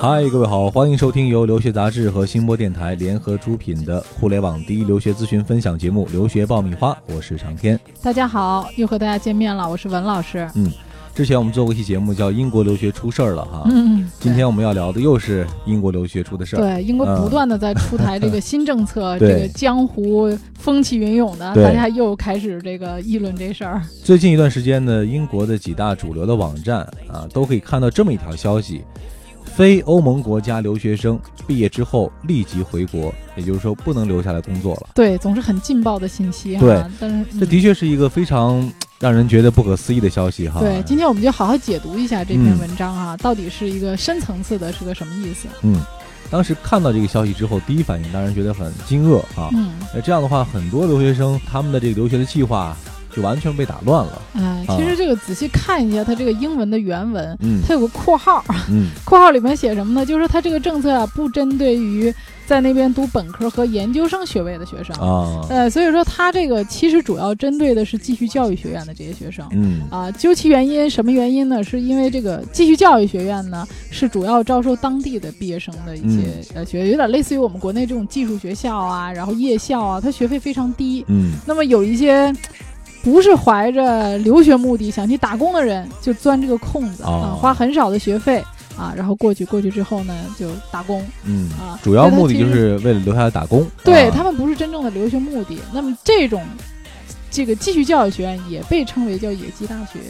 嗨，各位好，欢迎收听由留学杂志和新播电台联合出品的互联网第一留学咨询分享节目《留学爆米花》，我是长天。大家好，又和大家见面了，我是文老师。嗯，之前我们做过一期节目叫《英国留学出事儿了》哈，嗯，今天我们要聊的又是英国留学出的事儿。对，英国不断的在出台这个新政策，这个江湖风起云涌的，大家又开始这个议论这事儿。最近一段时间呢，英国的几大主流的网站啊，都可以看到这么一条消息：非欧盟国家留学生毕业之后立即回国，也就是说不能留下来工作了。对，总是很劲爆的信息哈。对，但是这的确是一个非常让人觉得不可思议的消息哈。对，今天我们就好好解读一下这篇嗯文章啊，到底是一个深层次的，是个什么意思？嗯，当时看到这个消息之后，第一反应当然觉得很惊愕啊。嗯，那这样的话，很多留学生他们的这个留学的计划就完全被打乱了。哎，啊其实这个仔细看一下它这个英文的原文，嗯它有个括号，嗯 括号里面写什么呢？就是它这个政策啊，不针对于 在那边读本科和研究生学位的学生。啊呃，所以说它这个其实主要针对的是继续教育学院的这些学生。嗯啊，究其原因，什么原因呢？是因为这个继续教育学院呢，是主要招收当地的毕业生的一些、嗯呃学院，有点类似于我们国内这种技术学校啊，然后夜校啊，它学费非常低。嗯那么有一些不是怀着留学目的想去打工的人，就钻这个空子、哦啊，花很少的学费啊，然后过去过去之后呢，就打工嗯啊。主要目的就是为了留下来打工。啊对他们不是真正的留学目的。那么这种这个继续教育学院也被称为叫野鸡大学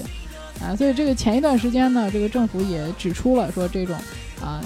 啊，所以这个前一段时间呢，这个政府也指出了说这种啊。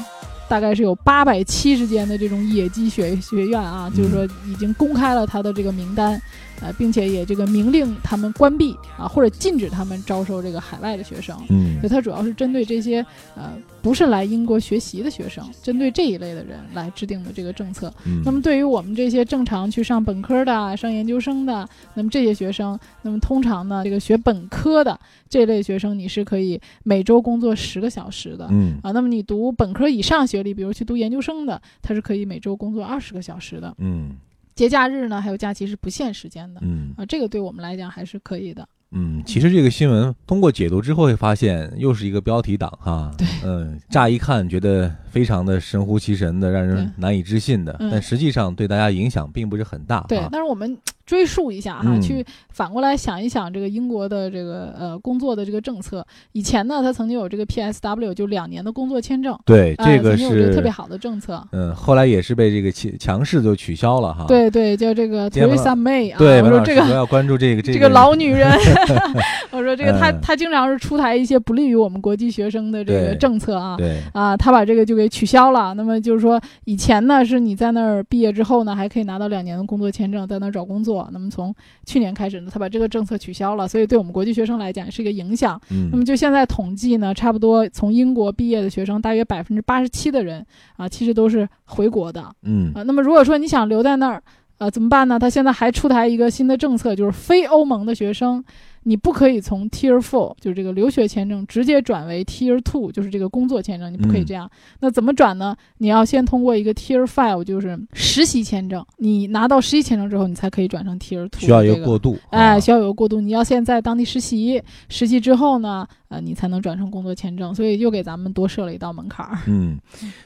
大概是有八百七十间的这种野鸡学学院啊，就是说已经公开了他的这个名单，呃，并且也这个明令他们关闭啊，或者禁止他们招收这个海外的学生。嗯所以它主要是针对这些呃不是来英国学习的学生，针对这一类的人来制定的这个政策。嗯，那么对于我们这些正常去上本科的、上研究生的，那么这些学生，那么通常呢，这个学本科的这类学生，你是可以每周工作十个小时的。嗯啊，那么你读本科以上学历，比如去读研究生的，他是可以每周工作二十个小时的。嗯节假日呢，还有假期是不限时间的。嗯啊，这个对我们来讲还是可以的。嗯，其实这个新闻通过解读之后会发现，又是一个标题党哈。对嗯，乍一看觉得非常的神乎其神的，让人难以置信的，嗯但实际上对大家影响并不是很大。对哈，但是我们追溯一下哈，嗯去反过来想一想这个英国的这个呃工作的这个政策。以前呢，他曾经有这个 PSW，就两年的工作签证，对，哎这个是个特别好的政策。嗯，后来也是被这个强强势就取消了哈。对对，叫这个今天文 Theresa May 啊，对，我说这个要关注这个这这个老女人，我说这个她嗯她经常是出台一些不利于我们国际学生的这个政策啊。对，啊，她把这个就给取消了。那么就是说，以前呢是你在那儿毕业之后呢，还可以拿到两年的工作签证，在那儿找工作。那么从去年开始呢，他把这个政策取消了，所以对我们国际学生来讲是一个影响。嗯，那么就现在统计呢，差不多从英国毕业的学生，大约百分之八十七的人啊，其实都是回国的嗯啊。那么如果说你想留在那儿，呃，怎么办呢？他现在还出台一个新的政策，就是非欧盟的学生，你不可以从 Tier Four，就是这个留学签证，直接转为 Tier Two，就是这个工作签证，你不可以嗯这样。那怎么转呢？你要先通过一个 Tier Five，就是实习签证，你拿到实习签证之后，你才可以转成 Tier Two，需要一个个过渡。哎，啊需要有个过渡，你要先在当地实习，实习之后呢，呃，你才能转成工作签证，所以又给咱们多设了一道门槛儿。嗯，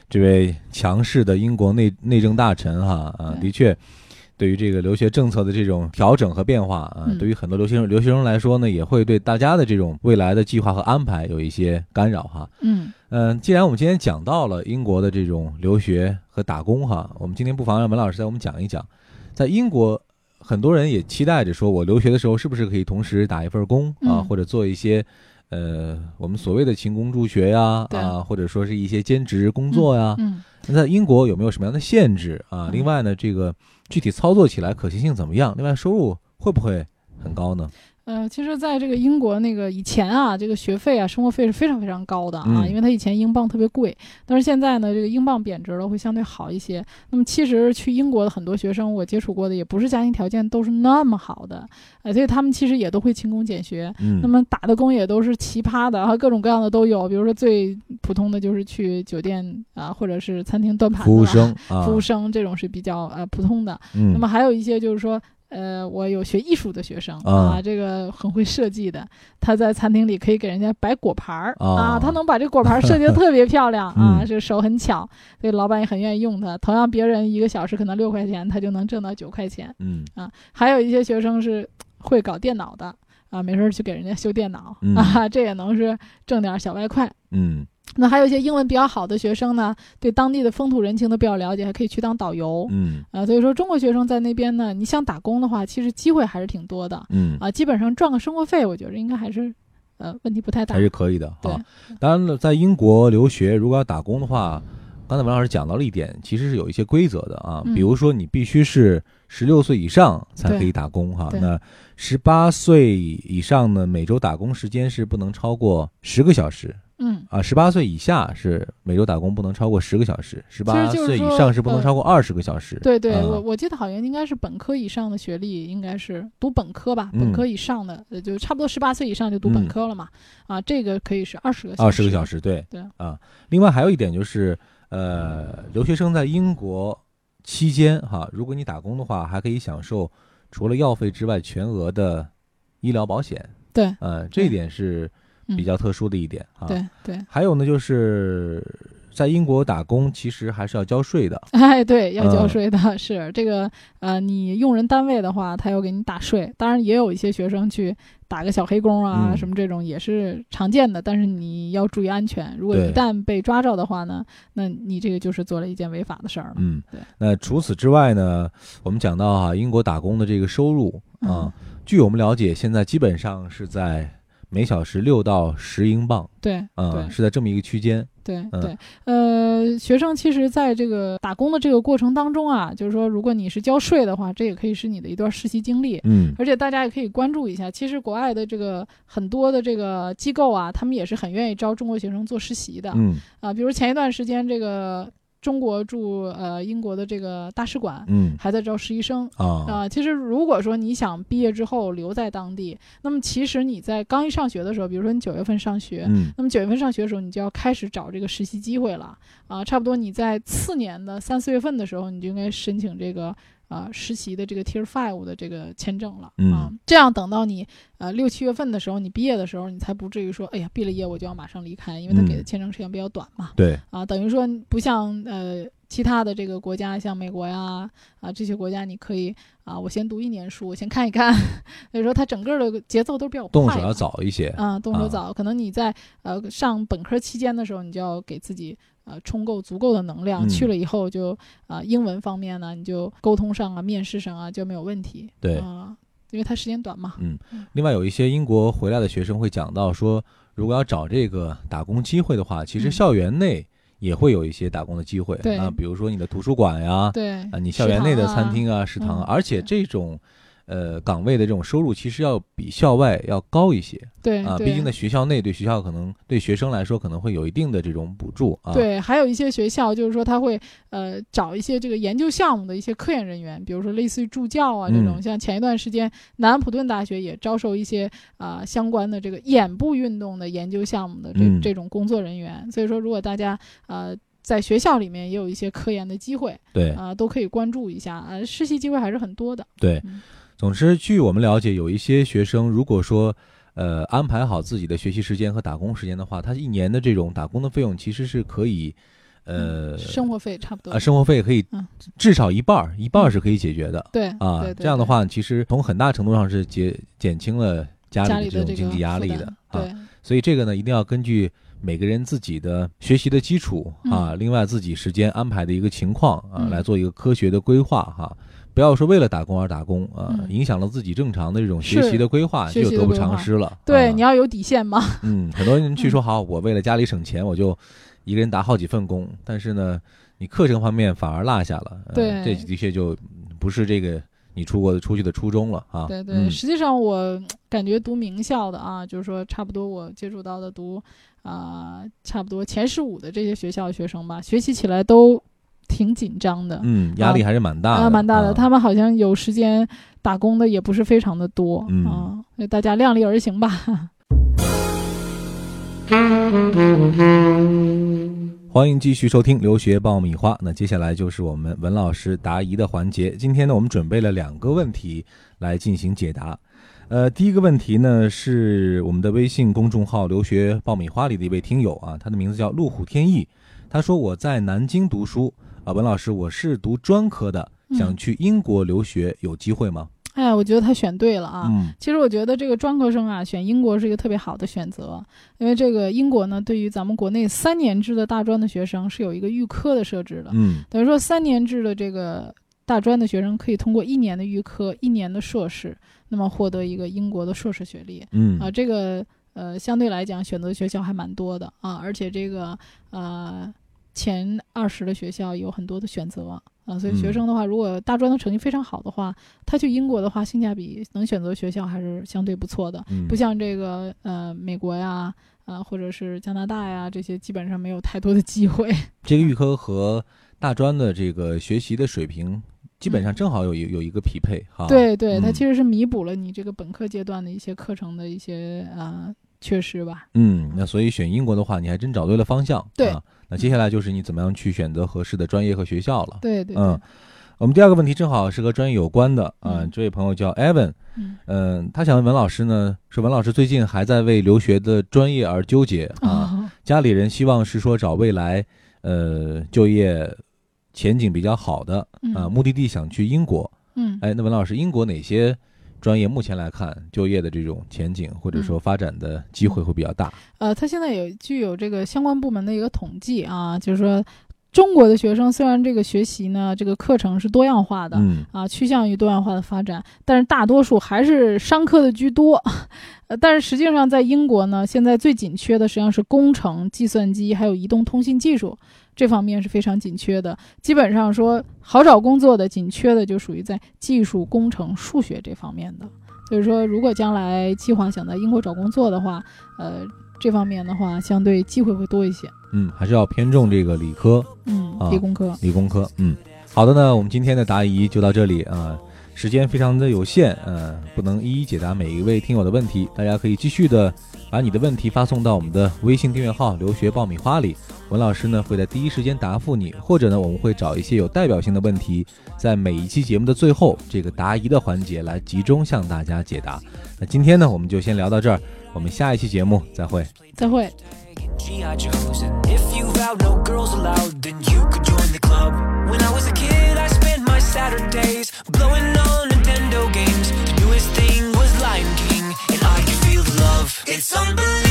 这位强势的英国内内政大臣哈啊，的确，对于这个留学政策的这种调整和变化啊，嗯对于很多留学生留学生来说呢，也会对大家的这种未来的计划和安排有一些干扰哈。嗯嗯，既然我们今天讲到了英国的这种留学和打工哈，我们今天不妨让文老师带我们讲一讲，在英国。很多人也期待着说，我留学的时候是不是可以同时打一份工啊，嗯或者做一些，呃，我们所谓的勤工助学呀，对啊，或者说是一些兼职工作呀。嗯那在英国有没有什么样的限制啊？嗯另外呢，这个具体操作起来可行性怎么样？另外收入会不会很高呢？呃，其实，在这个英国那个以前啊，这个学费啊、生活费是非常非常高的啊，嗯因为它以前英镑特别贵，但是现在呢，这个英镑贬值了，会相对好一些。那么，其实去英国的很多学生，我接触过的也不是家庭条件都是那么好的，呃，所以他们其实也都会勤工俭学。嗯，那么打的工也都是奇葩的，然后各种各样的都有，比如说最普通的就是去酒店啊，或者是餐厅端盘子服务生啊，服务生这种是比较呃普通的。嗯，那么还有一些就是说呃，我有学艺术的学生啊这个很会设计的，他在餐厅里可以给人家摆果盘儿、哦啊，他能把这果盘儿设计的特别漂亮 啊，嗯这手很巧，所以老板也很愿意用他。同样，别人一个小时可能六块钱，他就能挣到九块钱。嗯还有一些学生是会搞电脑的啊，没事儿去给人家修电脑、嗯 啊，这也能是挣点儿小外快。嗯那还有一些英文比较好的学生呢，对当地的风土人情都比较了解，还可以去当导游。嗯啊，所以说中国学生在那边呢，你想打工的话，其实机会还是挺多的嗯，啊。基本上赚个生活费，我觉得应该还是，呃，问题不太大还。是可以的对啊。当然了，在英国留学，如果要打工的话，刚才文老师讲到了一点，其实是有一些规则的啊。嗯比如说，你必须是十六岁以上才可以打工哈。对那十八岁以上呢，每周打工时间是不能超过十个小时嗯，啊。十八岁以下是每周打工不能超过十个小时，十八岁以上是不能呃超过二十个小时。对对，啊我我记得好像应该是本科以上的学历，应该是读本科吧，嗯本科以上的，呃，就差不多十八岁以上就读本科了嘛。啊，这个可以是二十个小时。二十个小。时，对对啊。另外还有一点就是，呃，留学生在英国期间哈，如果你打工的话，还可以享受除了药费之外全额的医疗保险。对，呃，这一点是比较特殊的一点啊。对对，还有呢，就是在英国打工，其实还是要交税的。哎，对，要交嗯税的，是这个呃，你用人单位的话，他要给你打税。当然，也有一些学生去打个小黑工啊，嗯什么这种也是常见的。但是你要注意安全，如果一旦被抓着的话呢，那你这个就是做了一件违法的事儿了。嗯对，那除此之外呢，我们讲到哈、英国打工的这个收入啊，嗯据我们了解，现在基本上是在每小时六到十英镑。对嗯，对是在这么一个区间。对嗯对，呃，学生其实在这个打工的这个过程当中啊，就是说，如果你是交税的话，这也可以是你的一段实习经历。嗯而且大家也可以关注一下，其实国外的这个很多的这个机构啊，他们也是很愿意招中国学生做实习的。嗯啊，比如前一段时间，这个中国驻呃英国的这个大使馆嗯还在招实习生。啊啊，其实如果说你想毕业之后留在当地，那么其实你在刚一上学的时候，比如说你九月份上学，嗯那么九月份上学的时候，你就要开始找这个实习机会了啊。差不多你在次年的三四月份的时候，你就应该申请这个啊实习的这个 Tier Five 的这个签证了嗯啊。这样等到你呃六七月份的时候，你毕业的时候，你才不至于说，哎呀，毕了业我就要马上离开，因为他给的嗯签证时间比较短嘛。对啊，等于说不像呃其他的这个国家，像美国呀啊这些国家，你可以啊，我先读一年书，我先看一看，所以说它整个的节奏都是比较快动手要早一些。啊，动手啊早，可能你在呃上本科期间的时候，你就要给自己呃充够足够的能量，嗯去了以后就啊、英文方面呢，你就沟通上啊、面试上啊就没有问题。对啊，因为它时间短嘛。嗯，另外有一些英国回来的学生会讲到说，如果要找这个打工机会的话，其实嗯校园内也会有一些打工的机会。对。啊，比如说你的图书馆呀，对啊，你校园内的餐厅啊、食堂而且这种呃岗位的这种收入其实要比校外要高一些啊，对啊毕竟在学校内对学校可能对学生来说可能会有一定的这种补助啊。，对，还有一些学校就是说他会呃找一些这个研究项目的一些科研人员，比如说类似于助教啊这种。嗯像前一段时间，南安普顿大学也招收一些啊、相关的这个眼部运动的研究项目的这、嗯这种工作人员。所以说，如果大家呃在学校里面也有一些科研的机会对啊、都可以关注一下啊、实习机会还是很多的。对嗯。总之，据我们了解，有一些学生如果说呃安排好自己的学习时间和打工时间的话，他一年的这种打工的费用其实是可以呃生活费差不多。啊生活费可以嗯至少一半儿一半儿是可以解决的。对啊这样的话，其实从很大程度上是减减轻了家家里里的这种经济压力的啊。对。所以这个呢，一定要根据每个人自己的学习的基础啊，另外自己时间安排的一个情况啊，嗯来做一个科学的规划哈。不要说为了打工而打工啊，嗯影响了自己正常的这种学习的规划，就得不偿失了。对，啊你要有底线嘛。嗯，很多人去说 好，我为了家里省钱，我就一个人打好几份工，但是呢，你课程方面反而落下了。呃对这的确就不是这个你出国出去的初衷了啊。对对，嗯实际上我感觉读名校的啊，就是说差不多我接触到的读啊、差不多前十五的这些学校的学生吧，学习起来都挺紧张的。嗯，压力还是蛮大的，啊，蛮大的。啊他们好像有时间打工的也不是非常的多，嗯啊，所以大家量力而行吧。欢 欢迎继续收听留学爆米花。那接下来就是我们文老师答疑的环节。今天呢，我们准备了两个问题来进行解答。呃，第一个问题呢是我们的微信公众号“留学爆米花”里的一位听友啊，他的名字叫路虎天意。他说我在南京读书啊，文老师，我是读专科的，想去英国留学，有机会吗？哎呀，我觉得他选对了啊！嗯其实我觉得这个专科生啊，选英国是一个特别好的选择，因为这个英国呢，对于咱们国内三年制的大专的学生是有一个预科的设置的，嗯等于说三年制的这个大专的学生可以通过一年的预科、一年的硕士，那么获得一个英国的硕士学历嗯啊，这个呃相对来讲选择学校还蛮多的啊，而且这个呃前二十的学校有很多的选择。啊，所以学嗯生的话，如果大专的成绩非常好的话，他去英国的话，性价比能选择学校还是相对不错的，嗯不像这个呃美国呀，啊或者是加拿大呀这些，基本上没有太多的机会。这个预科和大专的这个学习的水平基本上正好有一有一个匹配哈。对对，它嗯其实是弥补了你这个本科阶段的一些课程的一些呃缺失吧。嗯，那所以选英国的话，你还真找对了方向。对啊，那接下来就是你怎么样去选择合适的专业和学校了。对对，嗯，我们第二个问题正好是和专业有关的啊。嗯这位朋友叫 Evan，嗯嗯、他想问文老师呢，说文老师最近还在为留学的专业而纠结啊，啊家里人希望是说找未来呃就业前景比较好的啊，嗯目的地想去英国。嗯哎，那文老师，英国哪些专业目前来看就业的这种前景或者嗯说发展的机会会比较大？呃，它现在有具有这个相关部门的一个统计啊，就是说中国的学生虽然这个学习呢，这个课程是多样化的，嗯啊，趋向于多样化的发展，但是大多数还是商科的居多。呃，但是实际上在英国呢，现在最紧缺的实际上是工程、计算机还有移动通信技术这方面是非常紧缺的。基本上说好找工作的紧缺的就属于在技术、工程、数学这方面的。所以说，如果将来计划想在英国找工作的话，呃，这方面的话相对机会会多一些。嗯，还是要偏重这个理科、嗯啊，理工科。理工科。嗯，好的呢，我们今天的答疑就到这里啊。时间非常的有限，呃，不能一一解答每一位听友的问题。大家可以继续的把你的问题发送到我们的微信订阅号“留学爆米花”里，文老师呢会在第一时间答复你，或者呢我们会找一些有代表性的问题，在每一期节目的最后这个答疑的环节来集中向大家解答。那今天呢我们就先聊到这儿，我们下一期节目再会。再会。When I. was a kid, Saturdays blowing on Nintendo games. The newest thing was Lion King, and I could feel the love. It's unbelievable.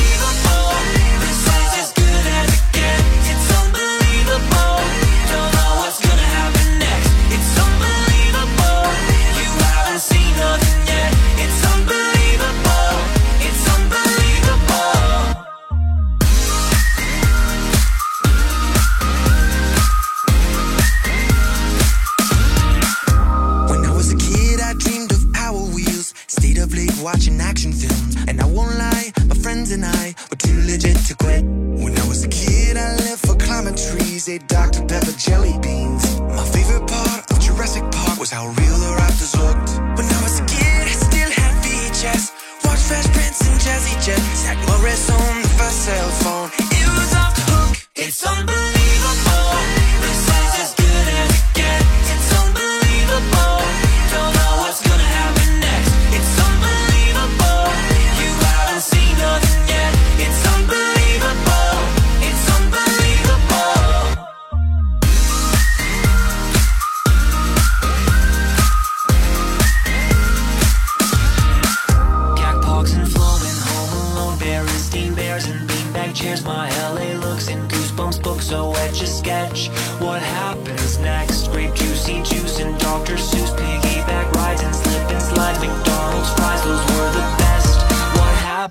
Too legit to quit. When I was a kid, I lived for climbing trees, ate Dr. Pepper jelly beans. My favorite part of Jurassic Park was how real the raptors looked. When I was a kid, I still had VHS. Watched Fresh Prince and Jazzy Jet. Zach Morris on the first cell phone.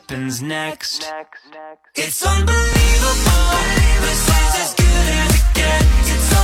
What happens next? It's unbelievable. This is as good as it gets. It's